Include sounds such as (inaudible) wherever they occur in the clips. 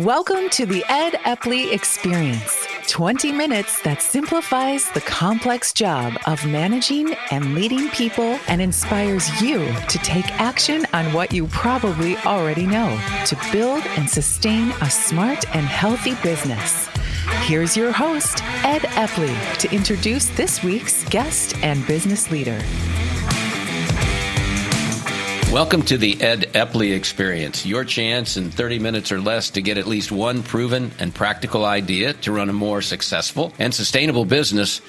Welcome to the Ed Epley Experience 20 minutes that simplifies the complex job of managing and leading people and inspires you to take action on what you probably already know to build and sustain a smart and healthy business. Here's your host, Ed Epley, to introduce this week's guest and business leader. Welcome to the Ed Epley Experience, your chance in 30 minutes or less to get at least one proven and practical idea to run a more successful and sustainable business.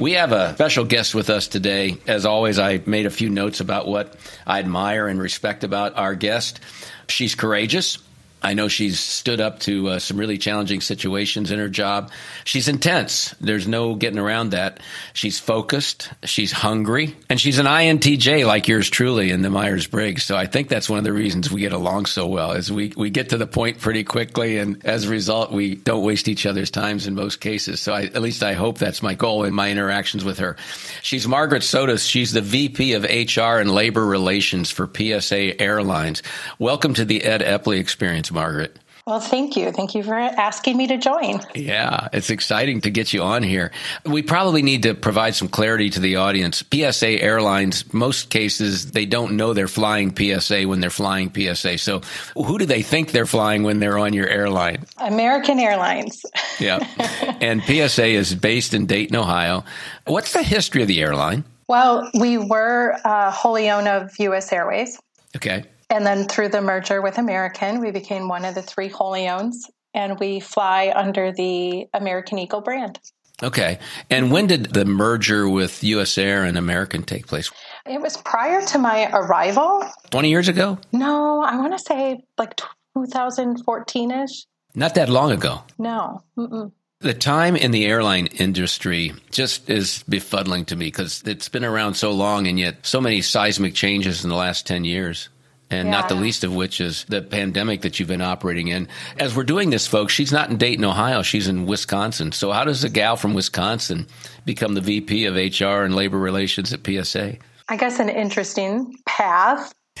We have a special guest with us today. As always, I made a few notes about what I admire and respect about our guest. She's courageous. I know she's stood up to uh, some really challenging situations in her job. She's intense. There's no getting around that. She's focused. She's hungry. And she's an INTJ like yours truly in the Myers Briggs. So I think that's one of the reasons we get along so well is we, we get to the point pretty quickly. And as a result, we don't waste each other's times in most cases. So I, at least I hope that's my goal in my interactions with her. She's Margaret Soda. She's the VP of HR and Labor Relations for PSA Airlines. Welcome to the Ed Epley Experience. Margaret. Well, thank you. Thank you for asking me to join. Yeah, it's exciting to get you on here. We probably need to provide some clarity to the audience. PSA Airlines, most cases, they don't know they're flying PSA when they're flying PSA. So, who do they think they're flying when they're on your airline? American Airlines. (laughs) yeah. (laughs) And PSA is based in Dayton, Ohio. What's the history of the airline? Well, we were uh, wholly owned of U.S. Airways. Okay. And then through the merger with American, we became one of the three wholly owns, and we fly under the American Eagle brand. Okay. And when did the merger with US Air and American take place? It was prior to my arrival. 20 years ago? No, I want to say like 2014 ish. Not that long ago. No. Mm-mm. The time in the airline industry just is befuddling to me because it's been around so long and yet so many seismic changes in the last 10 years and yeah. not the least of which is the pandemic that you've been operating in. As we're doing this, folks, she's not in Dayton, Ohio. She's in Wisconsin. So, how does a gal from Wisconsin become the VP of HR and Labor Relations at PSA? I guess an interesting path. (laughs)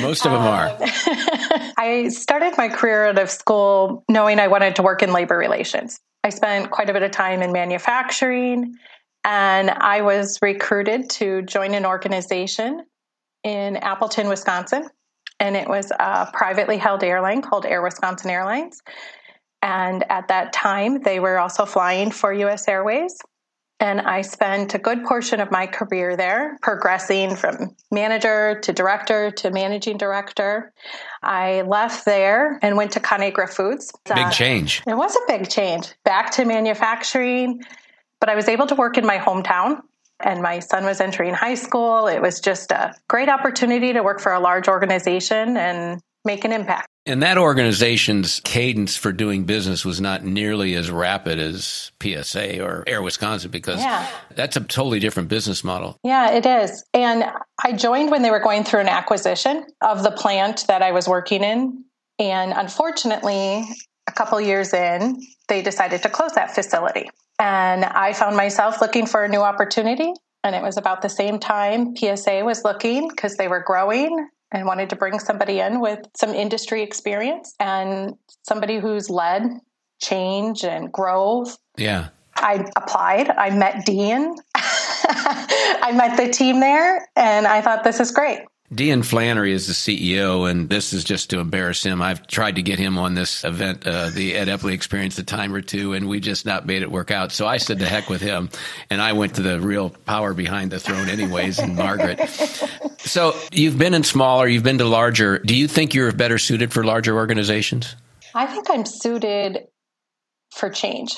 Most of them are. Um, (laughs) I started my career out of school knowing I wanted to work in labor relations. I spent quite a bit of time in manufacturing, and I was recruited to join an organization in Appleton, Wisconsin. And it was a privately held airline called Air Wisconsin Airlines. And at that time, they were also flying for US Airways. And I spent a good portion of my career there, progressing from manager to director to managing director. I left there and went to Conagra Foods. Big uh, change. It was a big change. Back to manufacturing, but I was able to work in my hometown and my son was entering high school. It was just a great opportunity to work for a large organization and make an impact. And that organization's cadence for doing business was not nearly as rapid as PSA or Air Wisconsin because yeah. that's a totally different business model. Yeah, it is. And I joined when they were going through an acquisition of the plant that I was working in. And unfortunately, a couple years in, they decided to close that facility. And I found myself looking for a new opportunity. And it was about the same time PSA was looking because they were growing and wanted to bring somebody in with some industry experience and somebody who's led change and growth. Yeah. I applied. I met Dean. (laughs) I met the team there and I thought this is great. Dean Flannery is the CEO, and this is just to embarrass him. I've tried to get him on this event, uh, the Ed Epley experience, a time or two, and we just not made it work out. So I said, to heck with him. And I went to the real power behind the throne, anyways, and Margaret. So you've been in smaller, you've been to larger. Do you think you're better suited for larger organizations? I think I'm suited for change.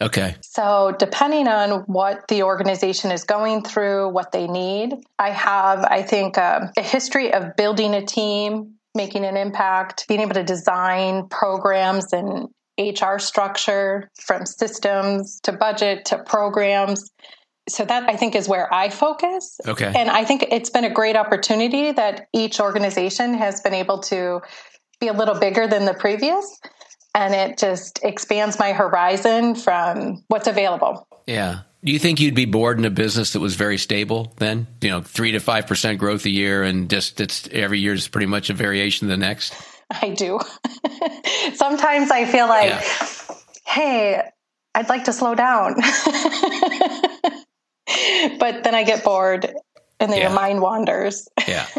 Okay. So, depending on what the organization is going through, what they need, I have, I think, um, a history of building a team, making an impact, being able to design programs and HR structure from systems to budget to programs. So, that I think is where I focus. Okay. And I think it's been a great opportunity that each organization has been able to be a little bigger than the previous and it just expands my horizon from what's available. Yeah. Do you think you'd be bored in a business that was very stable then? You know, three to five percent growth a year, and just it's every year is pretty much a variation of the next. I do. (laughs) Sometimes I feel like, yeah. hey, I'd like to slow down. (laughs) but then I get bored and then yeah. your mind wanders. yeah. (laughs)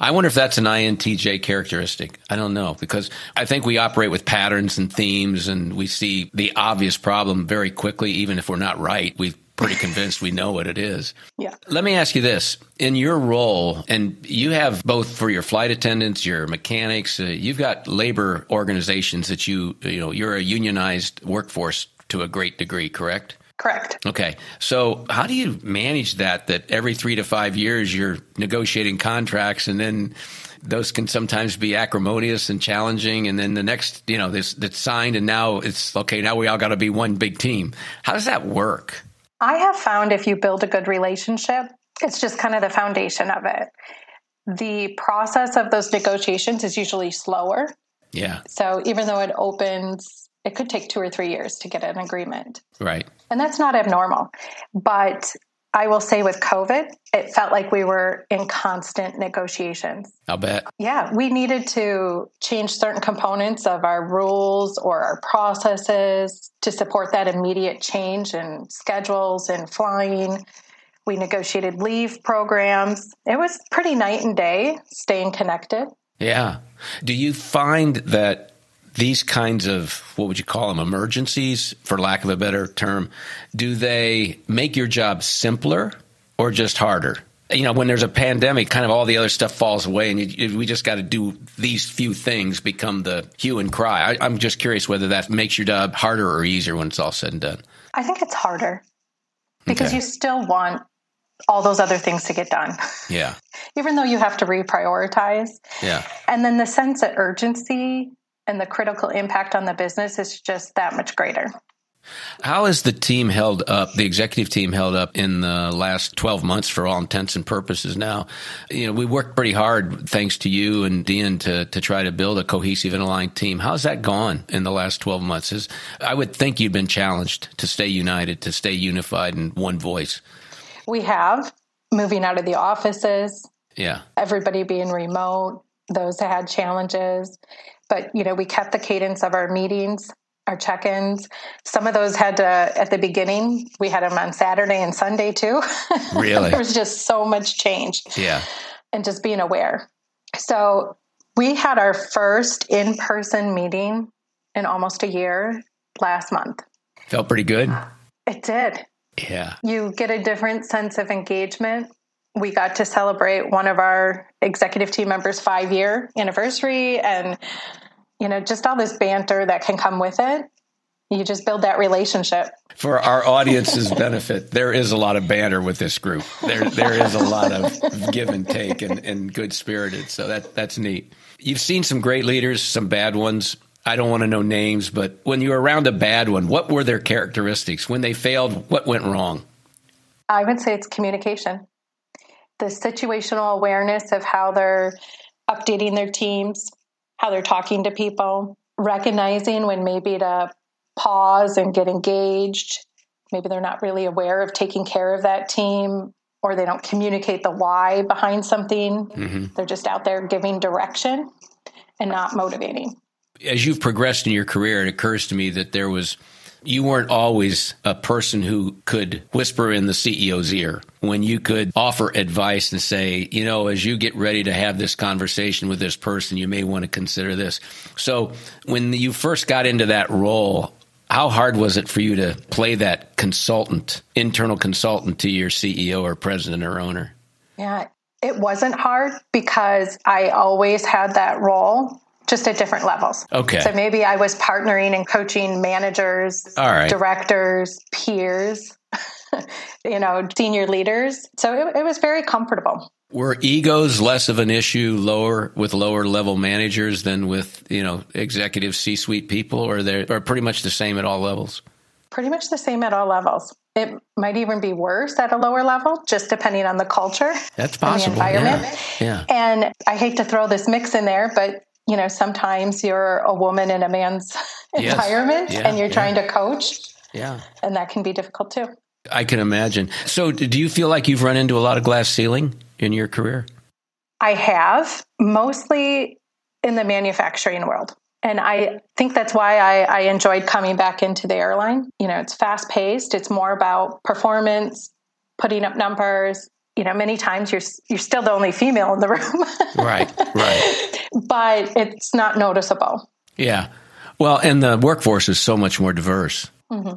I wonder if that's an INTJ characteristic. I don't know because I think we operate with patterns and themes and we see the obvious problem very quickly, even if we're not right. We're pretty (laughs) convinced we know what it is. Yeah. Let me ask you this. In your role, and you have both for your flight attendants, your mechanics, uh, you've got labor organizations that you, you know, you're a unionized workforce to a great degree, correct? Correct. Okay. So, how do you manage that? That every three to five years you're negotiating contracts, and then those can sometimes be acrimonious and challenging. And then the next, you know, this that's signed, and now it's okay. Now we all got to be one big team. How does that work? I have found if you build a good relationship, it's just kind of the foundation of it. The process of those negotiations is usually slower. Yeah. So even though it opens it could take two or three years to get an agreement. Right. And that's not abnormal. But I will say with COVID, it felt like we were in constant negotiations. I'll bet. Yeah, we needed to change certain components of our rules or our processes to support that immediate change in schedules and flying. We negotiated leave programs. It was pretty night and day staying connected. Yeah. Do you find that these kinds of what would you call them emergencies for lack of a better term do they make your job simpler or just harder you know when there's a pandemic kind of all the other stuff falls away and you, we just got to do these few things become the hue and cry I, i'm just curious whether that makes your job harder or easier when it's all said and done i think it's harder because okay. you still want all those other things to get done. Yeah. (laughs) Even though you have to reprioritize. Yeah. And then the sense of urgency and the critical impact on the business is just that much greater. How has the team held up, the executive team held up in the last 12 months for all intents and purposes now? You know, we worked pretty hard, thanks to you and Dean, to, to try to build a cohesive and aligned team. How's that gone in the last 12 months? Is, I would think you've been challenged to stay united, to stay unified in one voice. We have, moving out of the offices. Yeah. Everybody being remote, those that had challenges but you know we kept the cadence of our meetings our check-ins. Some of those had to at the beginning we had them on saturday and sunday too. (laughs) Really? There was just so much change. Yeah. And just being aware. So we had our first in-person meeting in almost a year last month. Felt pretty good? It did. Yeah. You get a different sense of engagement we got to celebrate one of our executive team members' five year anniversary and, you know, just all this banter that can come with it. You just build that relationship. For our audience's benefit, there is a lot of banter with this group. There, there is a lot of give and take and, and good spirited. So that that's neat. You've seen some great leaders, some bad ones. I don't want to know names, but when you were around a bad one, what were their characteristics? When they failed, what went wrong? I would say it's communication the situational awareness of how they're updating their teams, how they're talking to people, recognizing when maybe to pause and get engaged. Maybe they're not really aware of taking care of that team or they don't communicate the why behind something. Mm-hmm. They're just out there giving direction and not motivating. As you've progressed in your career, it occurs to me that there was you weren't always a person who could whisper in the CEO's ear when you could offer advice and say, you know, as you get ready to have this conversation with this person, you may want to consider this. So when you first got into that role, how hard was it for you to play that consultant, internal consultant to your CEO or president or owner? Yeah, it wasn't hard because I always had that role just at different levels. Okay. So maybe I was partnering and coaching managers, All right. directors, peers, (laughs) you know, senior leaders. So it, it was very comfortable. Were egos less of an issue lower with lower level managers than with, you know, executive C suite people, or they are pretty much the same at all levels? Pretty much the same at all levels. It might even be worse at a lower level, just depending on the culture. That's (laughs) possible. the environment. Yeah. yeah. And I hate to throw this mix in there, but you know, sometimes you're a woman in a man's (laughs) yes. environment yeah, and you're yeah. trying to coach. Yeah. And that can be difficult too. I can imagine. So, do you feel like you've run into a lot of glass ceiling in your career? I have. Mostly in the manufacturing world. And I think that's why I, I enjoyed coming back into the airline. You know, it's fast paced, it's more about performance, putting up numbers. You know, many times you're you're still the only female in the room. (laughs) right, right. But it's not noticeable. Yeah. Well, and the workforce is so much more diverse mm-hmm.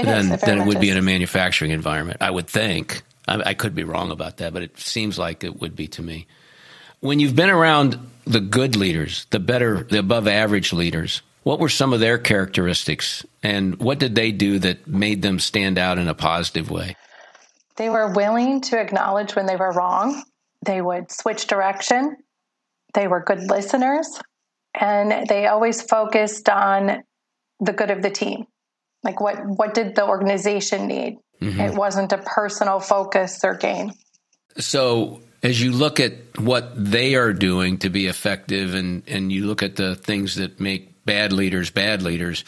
than, it than it would is. be in a manufacturing environment, I would think. I, I could be wrong about that, but it seems like it would be to me. When you've been around the good leaders, the better, the above average leaders, what were some of their characteristics and what did they do that made them stand out in a positive way? They were willing to acknowledge when they were wrong. They would switch direction. They were good listeners and they always focused on the good of the team. Like what what did the organization need? Mm-hmm. It wasn't a personal focus or gain. So as you look at what they are doing to be effective and, and you look at the things that make bad leaders bad leaders,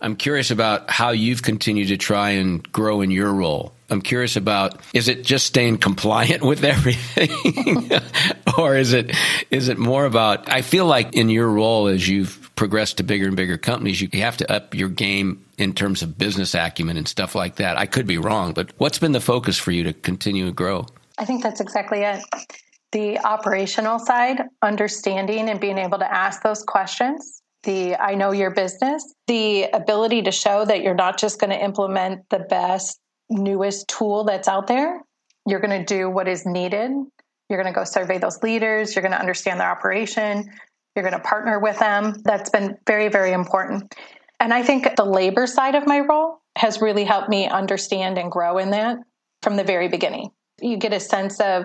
I'm curious about how you've continued to try and grow in your role. I'm curious about is it just staying compliant with (laughs) everything or is it is it more about I feel like in your role as you've progressed to bigger and bigger companies you have to up your game in terms of business acumen and stuff like that. I could be wrong, but what's been the focus for you to continue to grow? I think that's exactly it. The operational side, understanding and being able to ask those questions, the I know your business, the ability to show that you're not just going to implement the best, newest tool that's out there. You're going to do what is needed. You're going to go survey those leaders. You're going to understand their operation. You're going to partner with them. That's been very, very important. And I think the labor side of my role has really helped me understand and grow in that from the very beginning. You get a sense of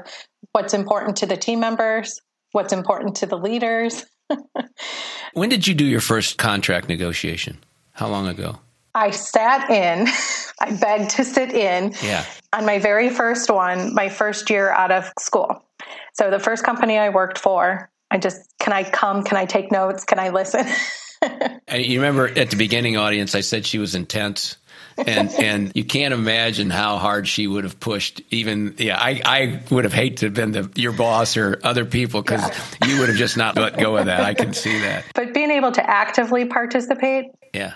what's important to the team members, what's important to the leaders. (laughs) when did you do your first contract negotiation? How long ago? I sat in, (laughs) I begged to sit in yeah. on my very first one, my first year out of school. So the first company I worked for, I just, can I come? Can I take notes? Can I listen? (laughs) you remember at the beginning audience, I said she was intense and (laughs) and you can't imagine how hard she would have pushed. Even yeah, I I would have hated to have been the, your boss or other people because yeah. you would have just not let go of that. I can see that. But being able to actively participate, yeah,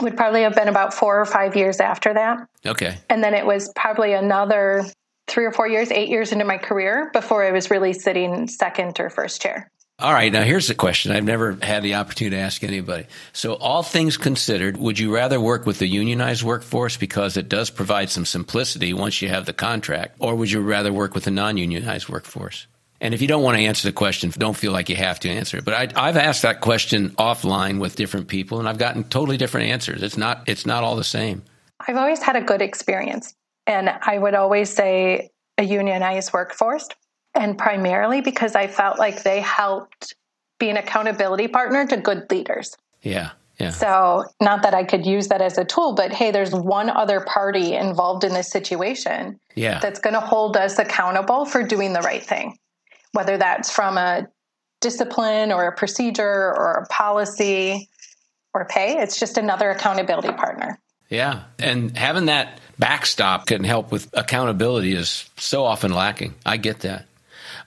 would probably have been about four or five years after that. Okay, and then it was probably another three or four years, eight years into my career before I was really sitting second or first chair. All right, now here's the question I've never had the opportunity to ask anybody. So, all things considered, would you rather work with the unionized workforce because it does provide some simplicity once you have the contract, or would you rather work with a non unionized workforce? And if you don't want to answer the question, don't feel like you have to answer it. But I, have asked that question offline with different people, and I've gotten totally different answers. It's not it's not all the same. I've always had a good experience, and I would always say a unionized workforce and primarily because I felt like they helped be an accountability partner to good leaders. Yeah. Yeah. So, not that I could use that as a tool, but hey, there's one other party involved in this situation yeah. that's going to hold us accountable for doing the right thing, whether that's from a discipline or a procedure or a policy or pay. It's just another accountability partner. Yeah. And having that backstop can help with accountability is so often lacking. I get that.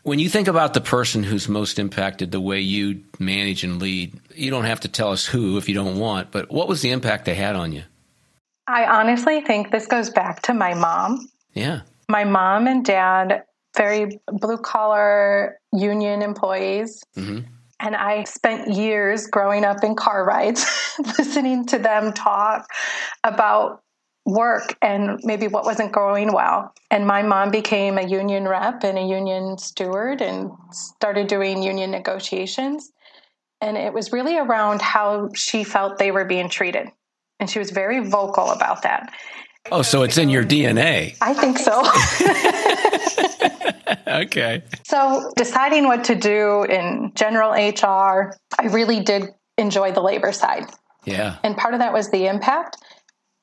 When you think about the person who's most impacted the way you manage and lead, you don't have to tell us who if you don't want, but what was the impact they had on you? I honestly think this goes back to my mom. Yeah. My mom and dad, very blue collar union employees. Mm-hmm. And I spent years growing up in car rides, (laughs) listening to them talk about work and maybe what wasn't going well. And my mom became a union rep and a union steward and started doing union negotiations. And it was really around how she felt they were being treated. And she was very vocal about that. Oh, so it's in your DNA. I think so. (laughs) okay. So, deciding what to do in general HR, I really did enjoy the labor side. Yeah. And part of that was the impact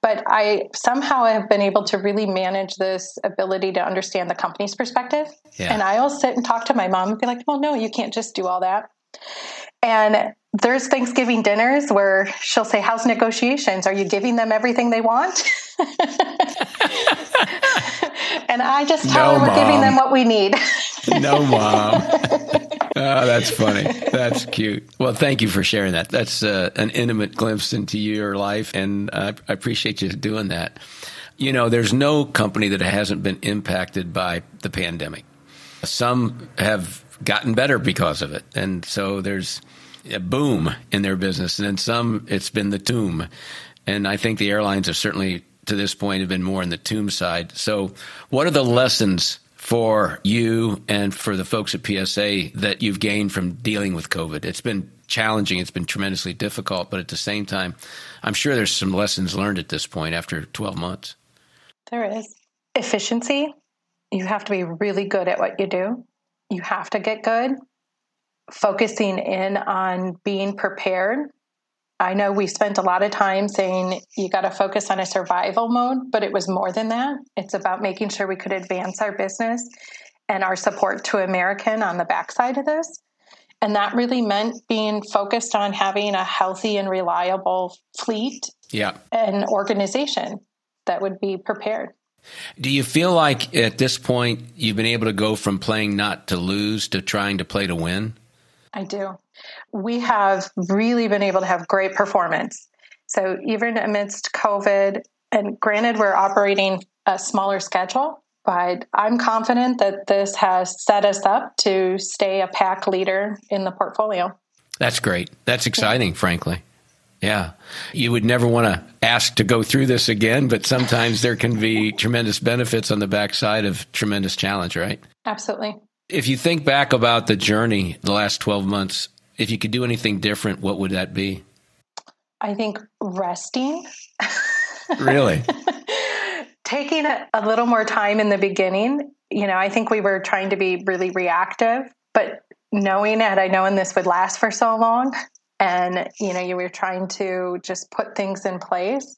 but I somehow have been able to really manage this ability to understand the company's perspective. Yeah. And I'll sit and talk to my mom and be like, well, no, you can't just do all that. And there's Thanksgiving dinners where she'll say, How's negotiations? Are you giving them everything they want? (laughs) and I just tell no, her we're mom. giving them what we need. (laughs) no, mom. Oh, (laughs) that's funny. That's cute. Well, thank you for sharing that. That's uh, an intimate glimpse into your life, and I appreciate you doing that. You know, there's no company that hasn't been impacted by the pandemic. Some have gotten better because of it. And so there's a boom in their business. And then some, it's been the tomb. And I think the airlines have certainly, to this point, have been more in the tomb side. So, what are the lessons for you and for the folks at PSA that you've gained from dealing with COVID? It's been challenging, it's been tremendously difficult, but at the same time, I'm sure there's some lessons learned at this point after 12 months. There is. Efficiency. You have to be really good at what you do you have to get good. Focusing in on being prepared. I know we spent a lot of time saying you got to focus on a survival mode, but it was more than that. It's about making sure we could advance our business and our support to American on the backside of this. And that really meant being focused on having a healthy and reliable fleet yeah. and organization that would be prepared. Do you feel like at this point you've been able to go from playing not to lose to trying to play to win? I do. We have really been able to have great performance. So even amidst COVID, and granted, we're operating a smaller schedule, but I'm confident that this has set us up to stay a pack leader in the portfolio. That's great. That's exciting, yeah. frankly. Yeah. You would never want to ask to go through this again, but sometimes there can be tremendous benefits on the backside of tremendous challenge, right? Absolutely. If you think back about the journey the last 12 months, if you could do anything different, what would that be? I think resting. (laughs) really? Taking a, a little more time in the beginning. You know, I think we were trying to be really reactive, but knowing it, I known this would last for so long, and you know you were trying to just put things in place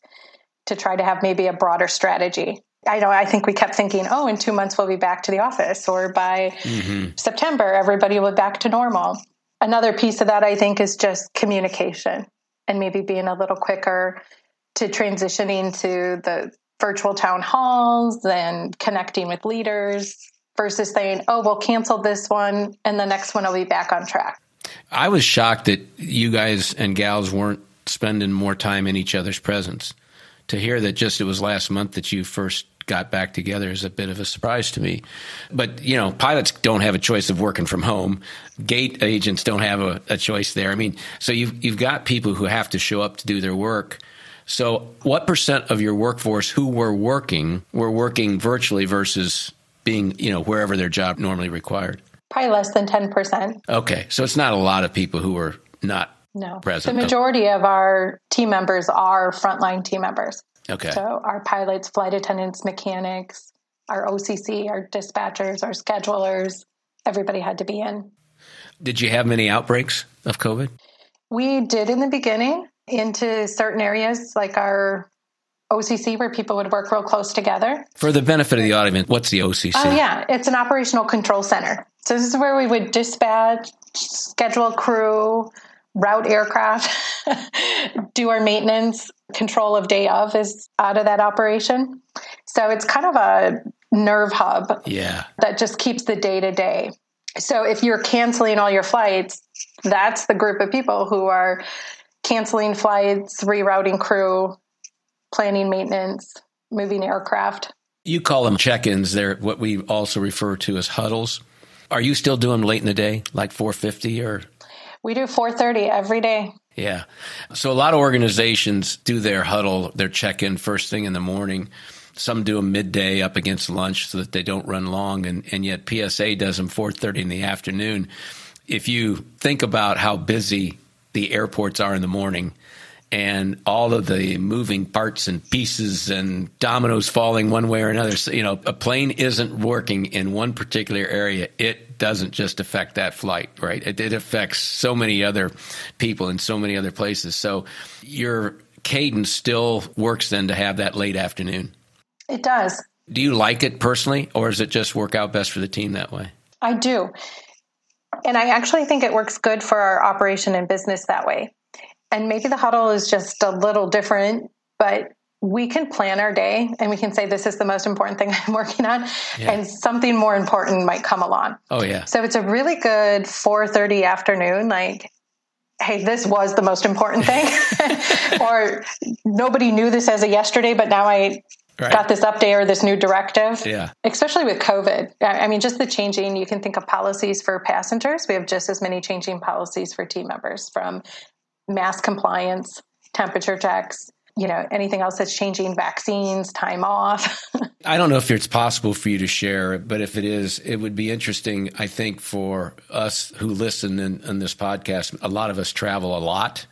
to try to have maybe a broader strategy i know i think we kept thinking oh in two months we'll be back to the office or by mm-hmm. september everybody will be back to normal another piece of that i think is just communication and maybe being a little quicker to transitioning to the virtual town halls and connecting with leaders versus saying oh we'll cancel this one and the next one will be back on track I was shocked that you guys and gals weren't spending more time in each other's presence. To hear that just it was last month that you first got back together is a bit of a surprise to me. But, you know, pilots don't have a choice of working from home. Gate agents don't have a, a choice there. I mean, so you've, you've got people who have to show up to do their work. So, what percent of your workforce who were working were working virtually versus being, you know, wherever their job normally required? Probably less than 10%. Okay. So it's not a lot of people who are not no. present. The oh. majority of our team members are frontline team members. Okay. So our pilots, flight attendants, mechanics, our OCC, our dispatchers, our schedulers, everybody had to be in. Did you have many outbreaks of COVID? We did in the beginning into certain areas like our OCC where people would work real close together. For the benefit of the audience, what's the OCC? Oh, yeah. It's an operational control center. So this is where we would dispatch, schedule crew, route aircraft, (laughs) do our maintenance. Control of day of is out of that operation. So it's kind of a nerve hub yeah. that just keeps the day to day. So if you're canceling all your flights, that's the group of people who are canceling flights, rerouting crew, planning maintenance, moving aircraft. You call them check ins. They're what we also refer to as huddles. Are you still doing late in the day, like 450 or? We do 4:30 every day. Yeah. So a lot of organizations do their huddle, their check-in first thing in the morning. Some do them midday up against lunch so that they don't run long and, and yet PSA does them 4:30 in the afternoon. If you think about how busy the airports are in the morning, and all of the moving parts and pieces and dominoes falling one way or another. So, you know, a plane isn't working in one particular area. It doesn't just affect that flight, right? It, it affects so many other people in so many other places. So your cadence still works then to have that late afternoon. It does. Do you like it personally, or does it just work out best for the team that way? I do. And I actually think it works good for our operation and business that way and maybe the huddle is just a little different, but we can plan our day and we can say this is the most important thing (laughs) i'm working on yeah. and something more important might come along oh yeah so it's a really good 4.30 afternoon like hey this was the most important thing (laughs) (laughs) or nobody knew this as a yesterday but now i Right. got this update or this new directive. Yeah. Especially with COVID. I mean, just the changing, you can think of policies for passengers. We have just as many changing policies for team members from mask compliance, temperature checks, you know, anything else that's changing, vaccines, time off. (laughs) I don't know if it's possible for you to share, but if it is, it would be interesting, I think, for us who listen in, in this podcast. A lot of us travel a lot.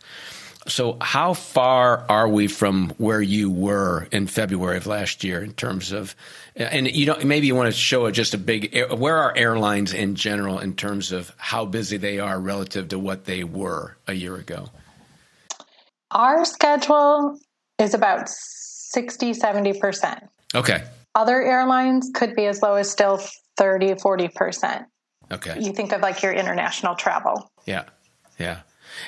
So, how far are we from where you were in February of last year in terms of, and you know, maybe you want to show just a big, where are airlines in general in terms of how busy they are relative to what they were a year ago? Our schedule is about 60, 70%. Okay. Other airlines could be as low as still 30, 40%. Okay. You think of like your international travel. Yeah. Yeah.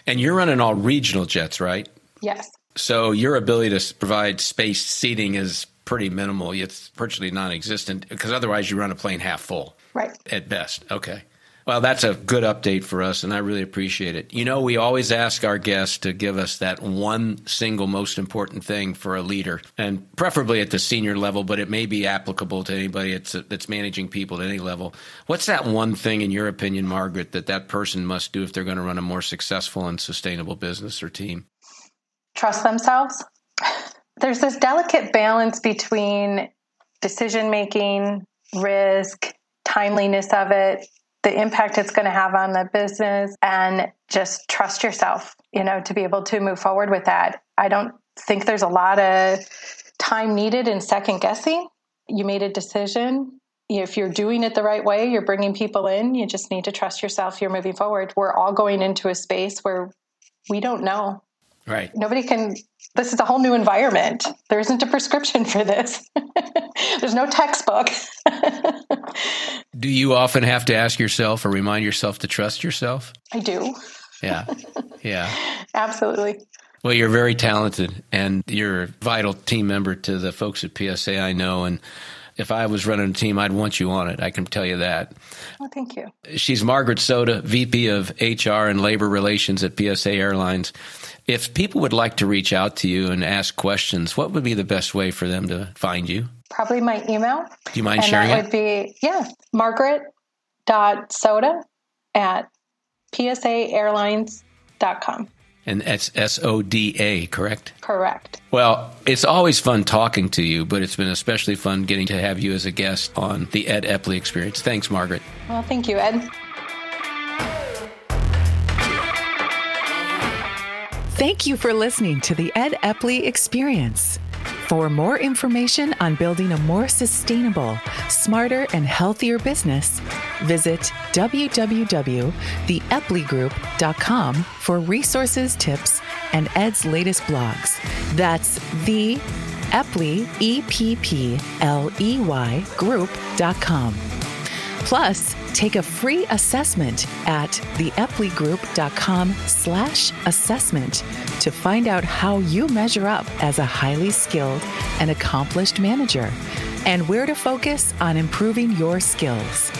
And you're running all regional jets, right? Yes. So your ability to provide space seating is pretty minimal. It's virtually non-existent because otherwise you run a plane half full. Right. At best. Okay. Well, that's a good update for us, and I really appreciate it. You know, we always ask our guests to give us that one single most important thing for a leader, and preferably at the senior level, but it may be applicable to anybody that's, that's managing people at any level. What's that one thing, in your opinion, Margaret, that that person must do if they're going to run a more successful and sustainable business or team? Trust themselves. (laughs) There's this delicate balance between decision making, risk, timeliness of it, the impact it's going to have on the business and just trust yourself, you know, to be able to move forward with that. I don't think there's a lot of time needed in second guessing. You made a decision. If you're doing it the right way, you're bringing people in, you just need to trust yourself. You're moving forward. We're all going into a space where we don't know. Right. Nobody can this is a whole new environment. There isn't a prescription for this. (laughs) There's no textbook. (laughs) do you often have to ask yourself or remind yourself to trust yourself? I do. Yeah. Yeah. (laughs) Absolutely. Well, you're very talented and you're a vital team member to the folks at PSA I know and if I was running a team, I'd want you on it. I can tell you that. Oh, thank you. She's Margaret Soda, VP of HR and Labor Relations at PSA Airlines. If people would like to reach out to you and ask questions, what would be the best way for them to find you? Probably my email. Do you mind and sharing that it? would be, yeah, margaret.soda at psaairlines.com. And that's S O D A, correct? Correct. Well, it's always fun talking to you, but it's been especially fun getting to have you as a guest on the Ed Epley Experience. Thanks, Margaret. Well, thank you, Ed. Thank you for listening to the Ed Epley Experience. For more information on building a more sustainable, smarter, and healthier business, visit www.theepleygroup.com for resources, tips, and Ed's latest blogs. That's the Epley, E P P L E Y group.com. Plus, take a free assessment at theepleygroup.com slash assessment to find out how you measure up as a highly skilled and accomplished manager and where to focus on improving your skills.